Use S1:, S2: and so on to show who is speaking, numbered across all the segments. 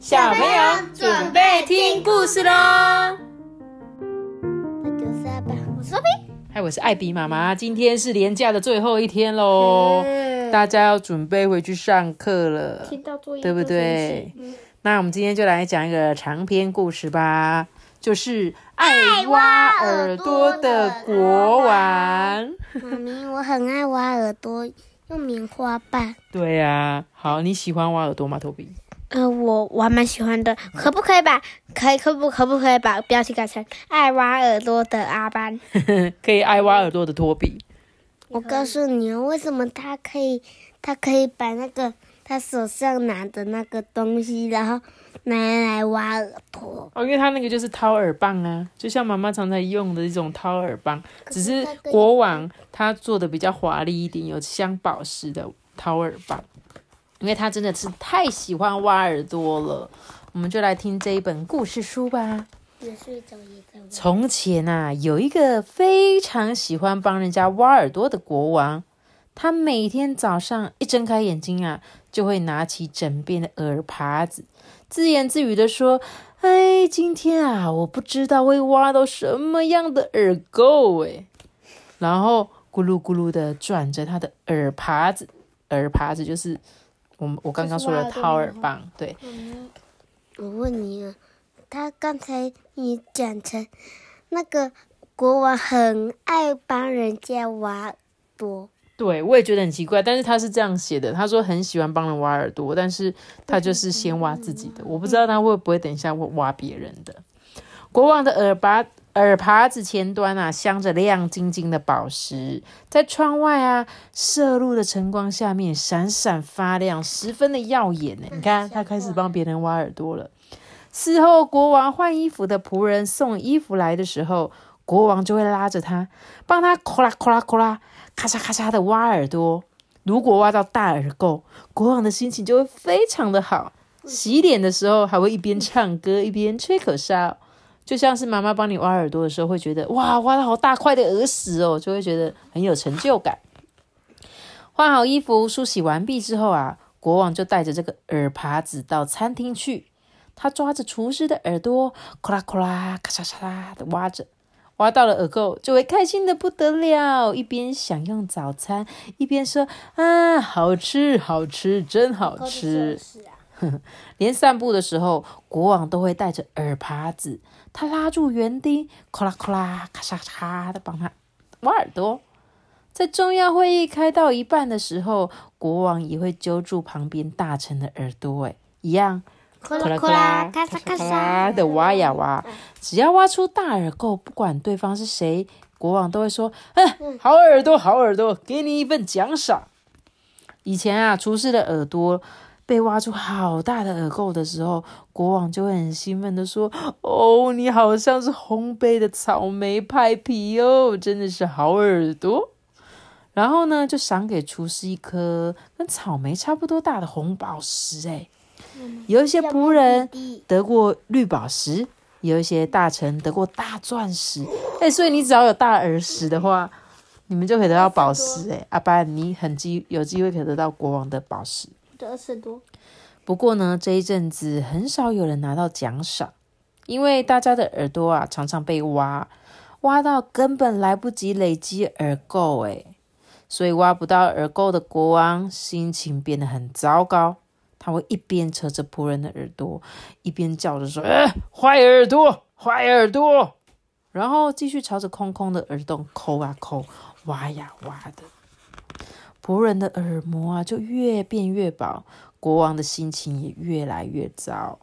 S1: 小朋友准备听故事喽！
S2: 那就是阿爸，我是阿比。
S1: 嗨，我是艾比妈妈。今天是连假的最后一天喽，
S2: 嗯
S1: 大家要准备回去上课了，
S2: 听到作业
S1: 对不对？那我们今天就来讲一个长篇故事吧，就是爱挖耳朵的国王。
S2: 妈咪，我很爱挖耳朵，用棉花棒。
S1: 对呀、好，你喜欢挖耳朵吗，托比？
S2: 呃，我我还蛮喜欢的，可不可以把可以可不可不可以把标题改成爱挖耳朵的阿班？
S1: 可以爱挖耳朵的托比。
S2: 我告诉你哦，为什么他可以，他可以把那个他手上拿的那个东西，然后拿来挖耳朵。
S1: 哦，因为他那个就是掏耳棒啊，就像妈妈常常用的一种掏耳棒，只是国王他做的比较华丽一点，有镶宝石的掏耳棒，因为他真的是太喜欢挖耳朵了。我们就来听这一本故事书吧。从前啊，有一个非常喜欢帮人家挖耳朵的国王，他每天早上一睁开眼睛啊，就会拿起枕边的耳耙子，自言自语的说：“哎，今天啊，我不知道会挖到什么样的耳垢哎。”然后咕噜咕噜的转着他的耳耙子，耳耙子就是我们我刚刚说的掏耳棒，对，
S2: 我问你啊，他刚才你讲成那个国王很爱帮人家挖耳朵，
S1: 对，我也觉得很奇怪，但是他是这样写的，他说很喜欢帮人挖耳朵，但是他就是先挖自己的，我不知道他会不会等一下会挖别人的。国王的耳耙耳耙子前端啊，镶着亮晶晶的宝石，在窗外啊射入的晨光下面闪闪发亮，十分的耀眼呢。你看，他开始帮别人挖耳朵了。事后，国王换衣服的仆人送衣服来的时候，国王就会拉着他，帮他咔啦咔啦咔啦。咔嚓咔嚓的挖耳朵。如果挖到大耳垢，国王的心情就会非常的好。洗脸的时候还会一边唱歌一边吹口哨，就像是妈妈帮你挖耳朵的时候，会觉得哇，挖了好大块的耳屎哦，就会觉得很有成就感。换好衣服、梳洗完毕之后啊，国王就带着这个耳耙子到餐厅去。他抓着厨师的耳朵，咔啦咔啦、咔嚓嚓啦的挖着。挖到了耳垢，就会开心的不得了，一边享用早餐，一边说：“啊，好吃，好吃，真好吃。
S2: 是啊，”
S1: 连散步的时候，国王都会带着耳耙子，他拉住园丁，咔啦咔啦、咔嚓嚓的帮他挖耳朵。在重要会议开到一半的时候，国王也会揪住旁边大臣的耳朵，哎，一样。
S2: 咔
S1: 咔啦咔
S2: 啦咔
S1: 嚓咔
S2: 嚓
S1: 的挖呀挖，只要挖出大耳垢，不管对方是谁，国王都会说：“嗯，好耳朵，好耳朵，给你一份奖赏。”以前啊，厨师的耳朵被挖出好大的耳垢的时候，国王就会很兴奋的说：“哦，你好像是烘焙的草莓派皮哦，真的是好耳朵。”然后呢，就赏给厨师一颗跟草莓差不多大的红宝石，哎。有一些仆人得过绿宝石，有一些大臣得过大钻石。哎、所以你只要有大耳石的话，你们就可以得到宝石。哎，阿爸，你很机有机会可以得到国王的宝石。
S2: 得耳多，
S1: 不过呢，这一阵子很少有人拿到奖赏，因为大家的耳朵啊常常被挖，挖到根本来不及累积耳垢，哎，所以挖不到耳垢的国王心情变得很糟糕。他会一边扯着仆人的耳朵，一边叫着说：“哎，坏耳朵，坏耳朵！”然后继续朝着空空的耳洞抠啊抠，挖呀挖的。仆人的耳膜啊就越变越薄，国王的心情也越来越糟。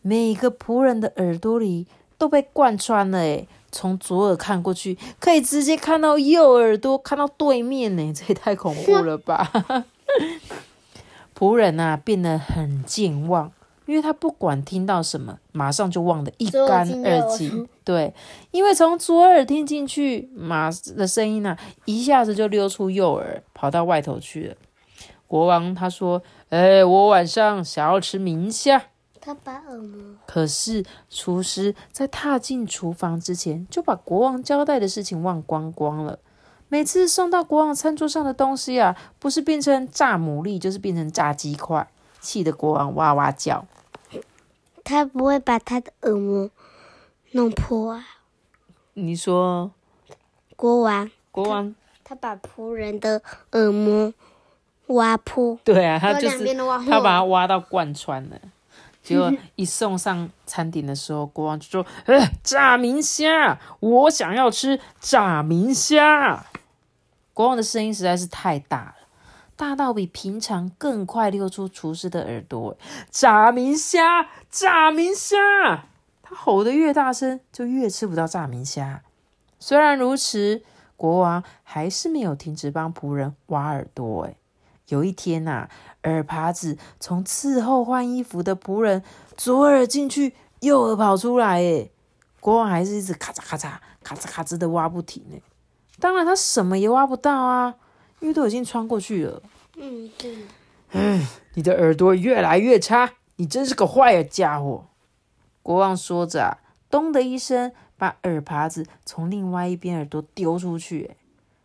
S1: 每个仆人的耳朵里都被贯穿了，诶，从左耳看过去，可以直接看到右耳朵，看到对面呢，这也太恐怖了吧！仆人啊变得很健忘，因为他不管听到什么，马上就忘得一干二净。对，因为从左耳听进去，马的声音啊，一下子就溜出右耳，跑到外头去了。国王他说：“哎，我晚上想要吃明虾。”
S2: 他把耳膜
S1: 可是厨师在踏进厨房之前，就把国王交代的事情忘光光了。每次送到国王餐桌上的东西啊，不是变成炸牡蛎，就是变成炸鸡块，气得国王哇哇叫。
S2: 他不会把他的耳膜弄破啊？
S1: 你说
S2: 国王，
S1: 国王？
S2: 他把仆人的耳膜挖破。
S1: 对啊，他就是他把它挖到贯穿了。结果一送上餐点的时候，国王就说：“呃，炸明虾，我想要吃炸明虾。”国王的声音实在是太大了，大到比平常更快溜出厨师的耳朵。炸明虾，炸明虾！他吼得越大声，就越吃不到炸明虾。虽然如此，国王还是没有停止帮仆人挖耳朵。哎，有一天呐、耳耙子从伺候换衣服的仆人左耳进去，右耳跑出来。哎，国王还是一直咔嚓咔嚓、咔嚓咔嚓的挖不停。哎，当然他什么也挖不到啊，因为都已经穿过去了。
S2: 嗯，对。
S1: 你的耳朵越来越差，你真是个坏家伙。国王说着、啊，咚的一声，把耳耙子从另外一边耳朵丢出去。哎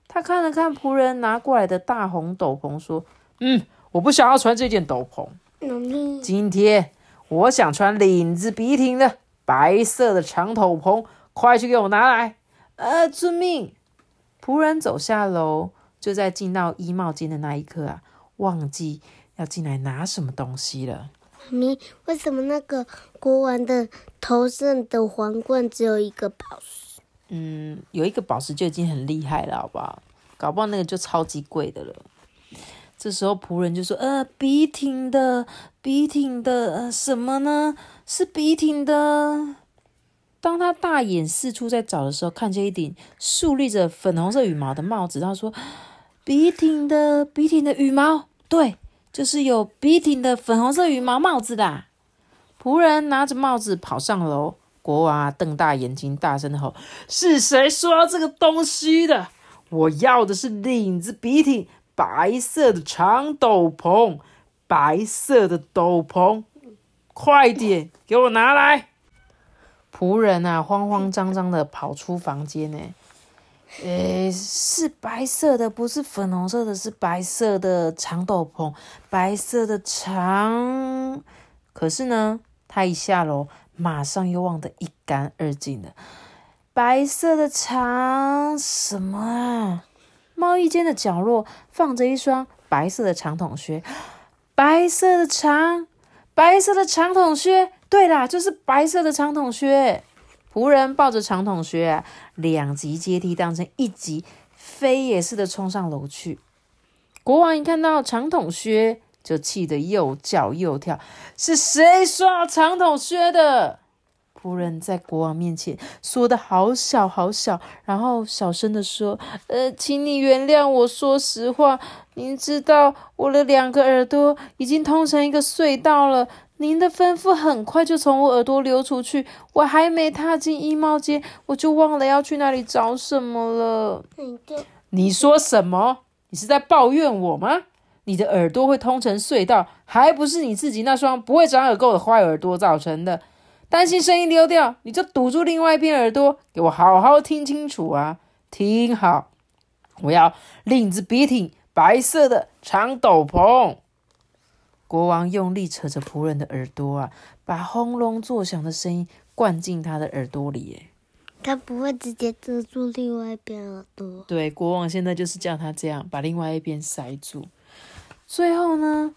S1: 他看了看仆人拿过来的大红斗篷，说：“嗯，我不想要穿这件斗篷。今天我想穿领子笔挺的白色的长斗篷，快去给我拿来。”呃，遵命。仆人走下楼，就在进到衣帽间的那一刻啊，忘记要进来拿什么东西了。
S2: 妈咪，为什么那个国王的头上的皇冠只有一个宝石？
S1: 嗯，有一个宝石就已经很厉害了，好不好？搞不好那个就超级贵的了。这时候仆人就说：“呃，笔挺的，笔挺的，呃，什么呢？是笔挺的。”当他大眼四处在找的时候，看见一顶竖立着粉红色羽毛的帽子，他说：“笔挺的，笔挺的羽毛，对，就是有笔挺的粉红色羽毛帽子的。”仆人拿着帽子跑上楼，国王瞪大眼睛，大声的吼：“是谁说这个东西的？我要的是领子笔挺，白色的长斗篷，白色的斗篷，快点给我拿来！”仆人啊，慌慌张张的跑出房间呢。诶，是白色的，不是粉红色的，是白色的长斗篷，白色的长。可是呢，他一下楼，马上又忘得一干二净了。白色的长什么啊？贸易间的角落放着一双白色的长筒靴，白色的长，白色的长筒靴。对啦，就是白色的长筒靴。仆人抱着长筒靴啊，两级阶梯当成一级，飞也似的冲上楼去。国王一看到长筒靴，就气得又叫又跳。是谁说要长筒靴的？仆人在国王面前说的好小好小，然后小声的说：“呃，请你原谅我说实话。您知道我的两个耳朵已经通成一个隧道了。您的吩咐很快就从我耳朵流出去，我还没踏进衣帽间，我就忘了要去那里找什么了。你说什么？你是在抱怨我吗？你的耳朵会通成隧道，还不是你自己那双不会长耳垢的坏耳朵造成的？担心声音溜掉，你就堵住另外一边耳朵，给我好好听清楚啊！听好，我要领子笔挺，白色的长斗篷。国王用力扯着仆人的耳朵啊，把轰隆作响的声音灌进他的耳朵里。哎，
S2: 他不会直接遮住另外一边耳朵。
S1: 对，国王现在就是叫他这样，把另外一边塞住。最后呢，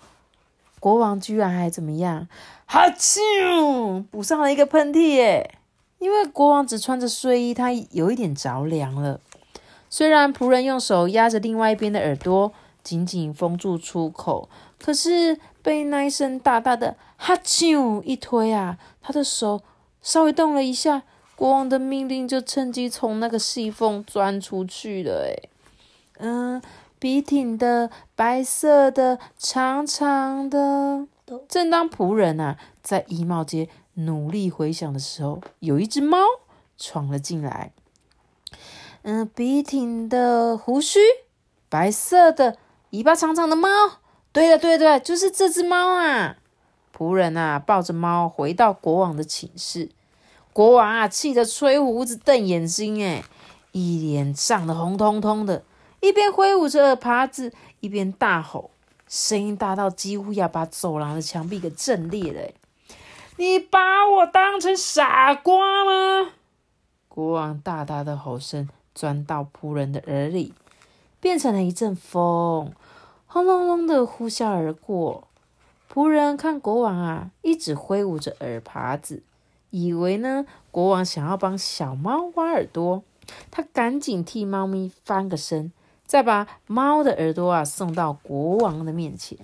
S1: 国王居然还怎么样？哈啾，补上了一个喷嚏耶！因为国王只穿着睡衣，他有一点着凉了。虽然仆人用手压着另外一边的耳朵，紧紧封住出口，可是被那一声大大的哈啾一推啊，他的手稍微动了一下，国王的命令就趁机从那个细缝钻出去了。诶，嗯，笔挺的，白色的，长长的。正当仆人啊在衣帽间努力回想的时候，有一只猫闯了进来。嗯，笔挺的胡须，白色的，尾巴长长的猫。对了，对对，就是这只猫啊！仆人啊抱着猫回到国王的寝室。国王啊气得吹胡子瞪眼睛，哎，一脸涨得红彤彤的，一边挥舞着耳耙子，一边大吼。声音大到几乎要把走廊的墙壁给震裂了。你把我当成傻瓜吗？国王大大的吼声钻到仆人的耳里，变成了一阵风，轰隆隆的呼啸而过。仆人看国王啊，一直挥舞着耳耙子，以为呢国王想要帮小猫挖耳朵，他赶紧替猫咪翻个身，再把猫的耳朵啊送到国王的面前。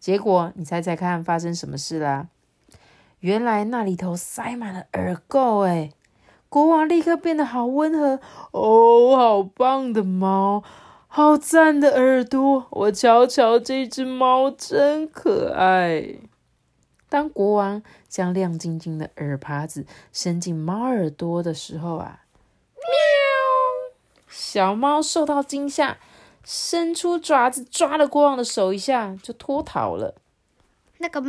S1: 结果，你猜猜看，发生什么事啦？原来那里头塞满了耳垢，哎！国王立刻变得好温和哦，好棒的猫，好赞的耳朵！我瞧瞧这只猫真可爱。当国王将亮晶晶的耳耙子伸进猫耳朵的时候啊，喵！小猫受到惊吓。伸出爪子抓了国王的手一下，就脱逃了。
S2: 那个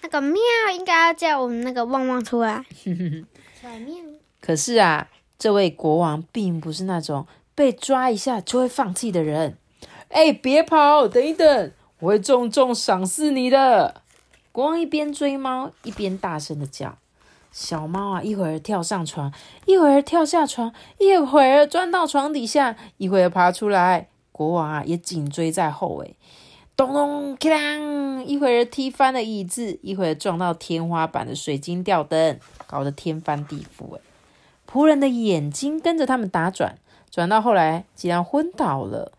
S2: 那个喵，应该要叫我们那个旺旺出来。小喵。
S1: 可是啊，这位国王并不是那种被抓一下就会放弃的人。哎，别跑，等一等，我会重重赏赐你的。国王一边追猫，一边大声的叫。小猫啊，一会儿跳上床，一会儿跳下床，一会儿钻到床底下，一会儿爬出来。国王啊，也紧追在后，诶咚咚锵，一会儿踢翻了椅子，一会儿撞到天花板的水晶吊灯，搞得天翻地覆，诶仆人的眼睛跟着他们打转，转到后来竟然昏倒了。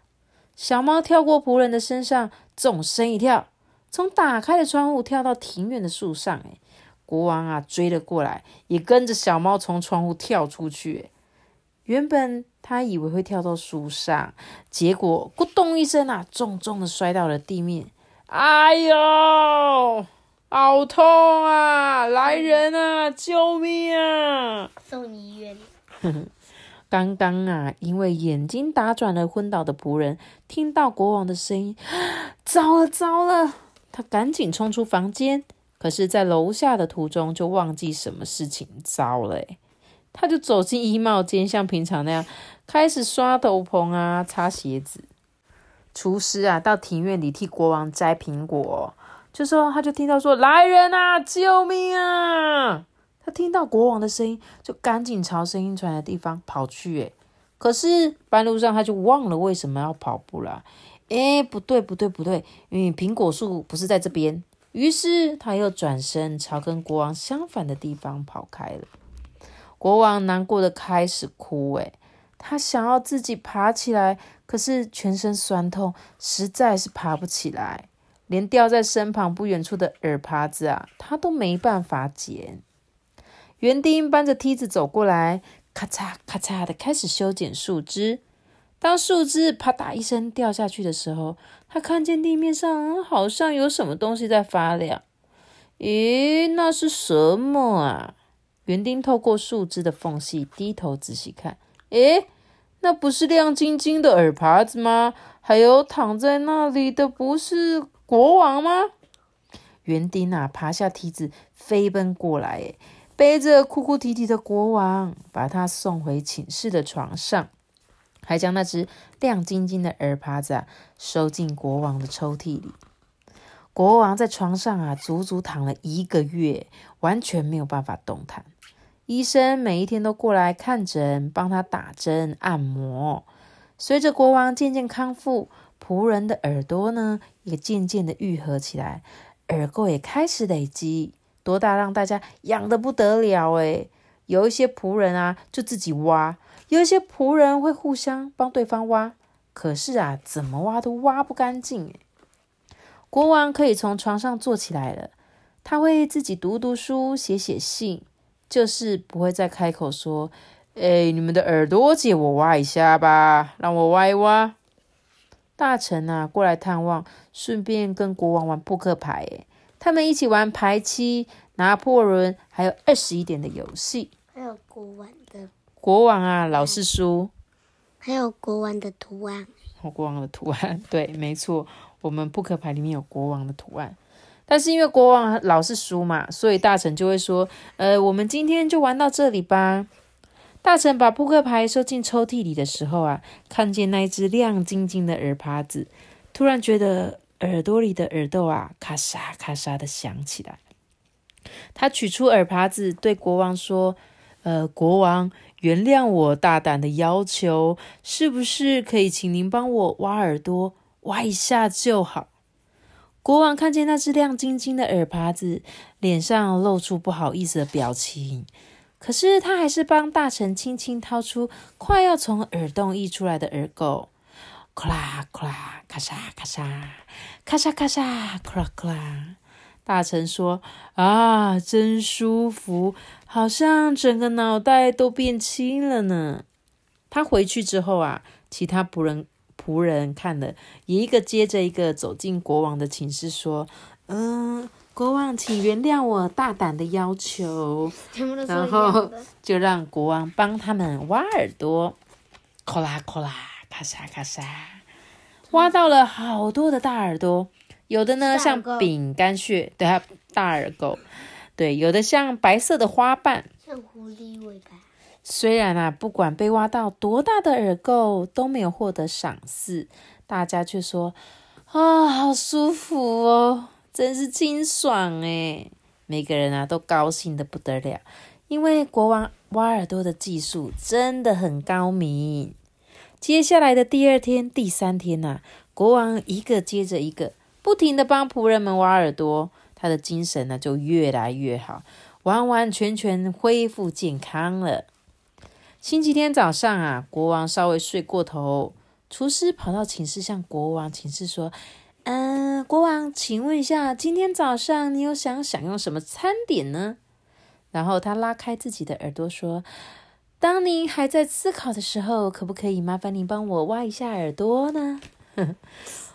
S1: 小猫跳过仆人的身上，纵身一跳，从打开的窗户跳到庭院的树上，诶国王啊追了过来，也跟着小猫从窗户跳出去，原本他以为会跳到树上，结果咕咚一声啊，重重的摔到了地面。哎呦，好痛啊！来人啊，救命啊！
S2: 送你医院。
S1: 刚刚啊，因为眼睛打转而昏倒的仆人，听到国王的声音，糟了糟了！他赶紧冲出房间，可是，在楼下的途中就忘记什么事情糟了他就走进衣帽间，像平常那样开始刷斗篷啊、擦鞋子。厨师啊，到庭院里替国王摘苹果。这时候，他就听到说：“来人啊，救命啊！”他听到国王的声音，就赶紧朝声音传来的地方跑去。诶可是半路上他就忘了为什么要跑步了。诶不对，不对，不对，因为苹果树不是在这边。于是他又转身朝跟国王相反的地方跑开了。国王难过的开始哭，诶他想要自己爬起来，可是全身酸痛，实在是爬不起来，连掉在身旁不远处的耳耙子啊，他都没办法捡。园丁搬着梯子走过来，咔嚓咔嚓的开始修剪树枝。当树枝啪嗒一声掉下去的时候，他看见地面上好像有什么东西在发亮。咦，那是什么啊？园丁透过树枝的缝隙低头仔细看，诶，那不是亮晶晶的耳耙子吗？还有躺在那里的不是国王吗？园丁啊，爬下梯子飞奔过来，诶，背着哭哭啼啼的国王，把他送回寝室的床上，还将那只亮晶晶的耳耙子收进国王的抽屉里。国王在床上啊，足足躺了一个月，完全没有办法动弹。医生每一天都过来看诊，帮他打针、按摩。随着国王渐渐康复，仆人的耳朵呢也渐渐的愈合起来，耳垢也开始累积，多大让大家痒的不得了诶有一些仆人啊就自己挖，有一些仆人会互相帮对方挖，可是啊怎么挖都挖不干净诶国王可以从床上坐起来了，他会自己读读书、写写信。就是不会再开口说：“哎，你们的耳朵借我挖一下吧，让我挖一挖。”大臣啊，过来探望，顺便跟国王玩扑克牌。哎，他们一起玩排七、拿破仑，还有二十一点的游戏。
S2: 还有国王的
S1: 国王啊，老是输。
S2: 还有国王的图案。
S1: 国王的图案，对，没错，我们扑克牌里面有国王的图案。但是因为国王老是输嘛，所以大臣就会说：“呃，我们今天就玩到这里吧。”大臣把扑克牌收进抽屉里的时候啊，看见那一只亮晶晶的耳耙子，突然觉得耳朵里的耳豆啊，咔嚓咔嚓的响起来。他取出耳耙子，对国王说：“呃，国王，原谅我大胆的要求，是不是可以请您帮我挖耳朵，挖一下就好？”国王看见那只亮晶晶的耳耙子，脸上露出不好意思的表情。可是他还是帮大臣轻轻掏出快要从耳洞溢出来的耳垢，咔啦咔啦，咔嚓咔嚓，咔嚓咔嚓，咔啦咔啦。大臣说：“啊，真舒服，好像整个脑袋都变轻了呢。”他回去之后啊，其他仆人。仆人看了，也一个接着一个走进国王的寝室，说：“嗯，国王，请原谅我大胆的要求。”然后就让国王帮他们挖耳朵，咔啦咔啦，咔嚓咔嚓，挖到了好多的大耳朵，有的呢像饼干屑，对，大耳垢，对，有的像白色的花瓣，
S2: 像狐狸尾巴。
S1: 虽然啊，不管被挖到多大的耳垢都没有获得赏赐，大家却说：“啊，好舒服哦，真是清爽诶每个人啊都高兴的不得了，因为国王挖耳朵的技术真的很高明。接下来的第二天、第三天呐，国王一个接着一个，不停的帮仆人们挖耳朵，他的精神呢就越来越好，完完全全恢复健康了。星期天早上啊，国王稍微睡过头，厨师跑到寝室向国王请示说：“嗯，国王，请问一下，今天早上你有想享用什么餐点呢？”然后他拉开自己的耳朵说：“当您还在思考的时候，可不可以麻烦您帮我挖一下耳朵呢？”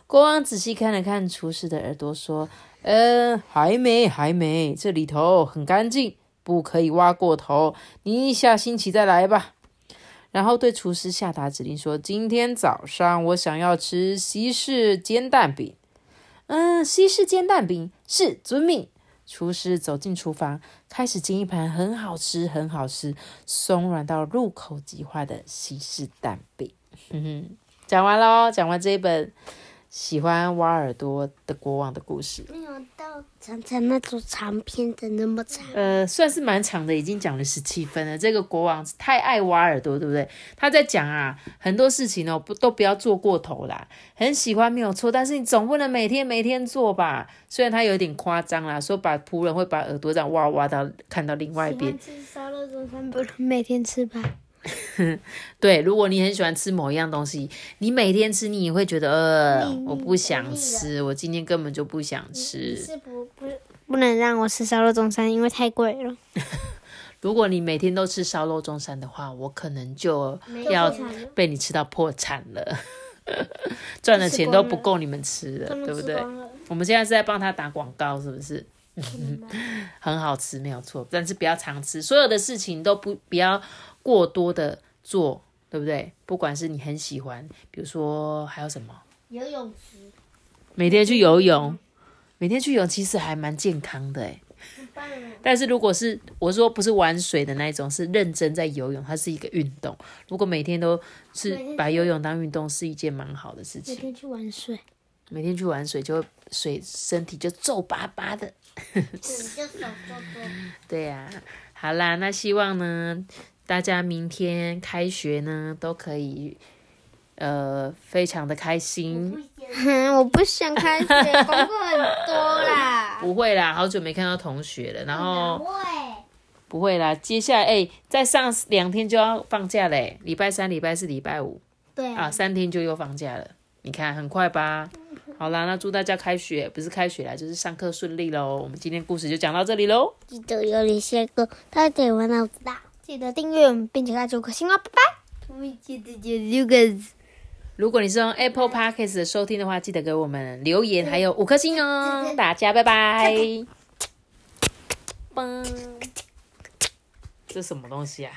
S1: 国王仔细看了看厨师的耳朵，说：“嗯，还没，还没，这里头很干净，不可以挖过头。你下星期再来吧。”然后对厨师下达指令说：“今天早上我想要吃西式煎蛋饼。”嗯，西式煎蛋饼是遵命。厨师走进厨房，开始煎一盘很好吃、很好吃、松软到入口即化的西式蛋饼。哼哼，讲完喽，讲完这一本。喜欢挖耳朵的国王的故事，
S2: 没有到长长那种长篇的那么长。
S1: 呃，算是蛮长的，已经讲了十七分了。这个国王太爱挖耳朵，对不对？他在讲啊，很多事情哦，不都不要做过头啦。很喜欢没有错，但是你总不能每天每天做吧？虽然他有点夸张啦，说把仆人会把耳朵这样挖挖到看到另外一边。
S2: 吃烧肉中餐不能每天吃吧？
S1: 对，如果你很喜欢吃某一样东西，你每天吃，你也会觉得呃，我不想吃，我今天根本就不想吃。
S2: 是不不不能让我吃烧肉中餐，因为太贵了。
S1: 如果你每天都吃烧肉中餐的话，我可能就要被你吃到破产了，赚的钱都不够你们吃的，对不对？我们现在是在帮他打广告，是不是？很好吃，没有错，但是不要常吃，所有的事情都不不要。过多的做，对不对？不管是你很喜欢，比如说还有什么
S2: 游泳池，
S1: 每天去游泳，每天去游泳，其实还蛮健康的哎。但是如果是我说不是玩水的那一种，是认真在游泳，它是一个运动。如果每天都是把游泳当运动，是一件蛮好的事情。
S2: 每天去玩水，
S1: 每天去玩水，就水身体就皱巴巴的。对呀，好啦，那希望呢。大家明天开学呢，都可以，呃，非常的开心。
S2: 我不想开学，功课很多啦。
S1: 不会啦，好久没看到同学了。然后
S2: 不会，
S1: 不会啦。接下来，哎，再上两天就要放假嘞，礼拜三、礼拜四、礼拜五。
S2: 对
S1: 啊，三天就又放假了。你看，很快吧？好啦，那祝大家开学不是开学啦，就是上课顺利喽。我们今天故事就讲到这里喽。
S2: 记得有你下个，他得玩脑子大。记得订阅我们，并且开九颗星哦，拜拜！
S1: 如果你是用 Apple Podcast 收听的话，记得给我们留言，还有五颗星哦！大家拜拜。嘣！这什么东西啊？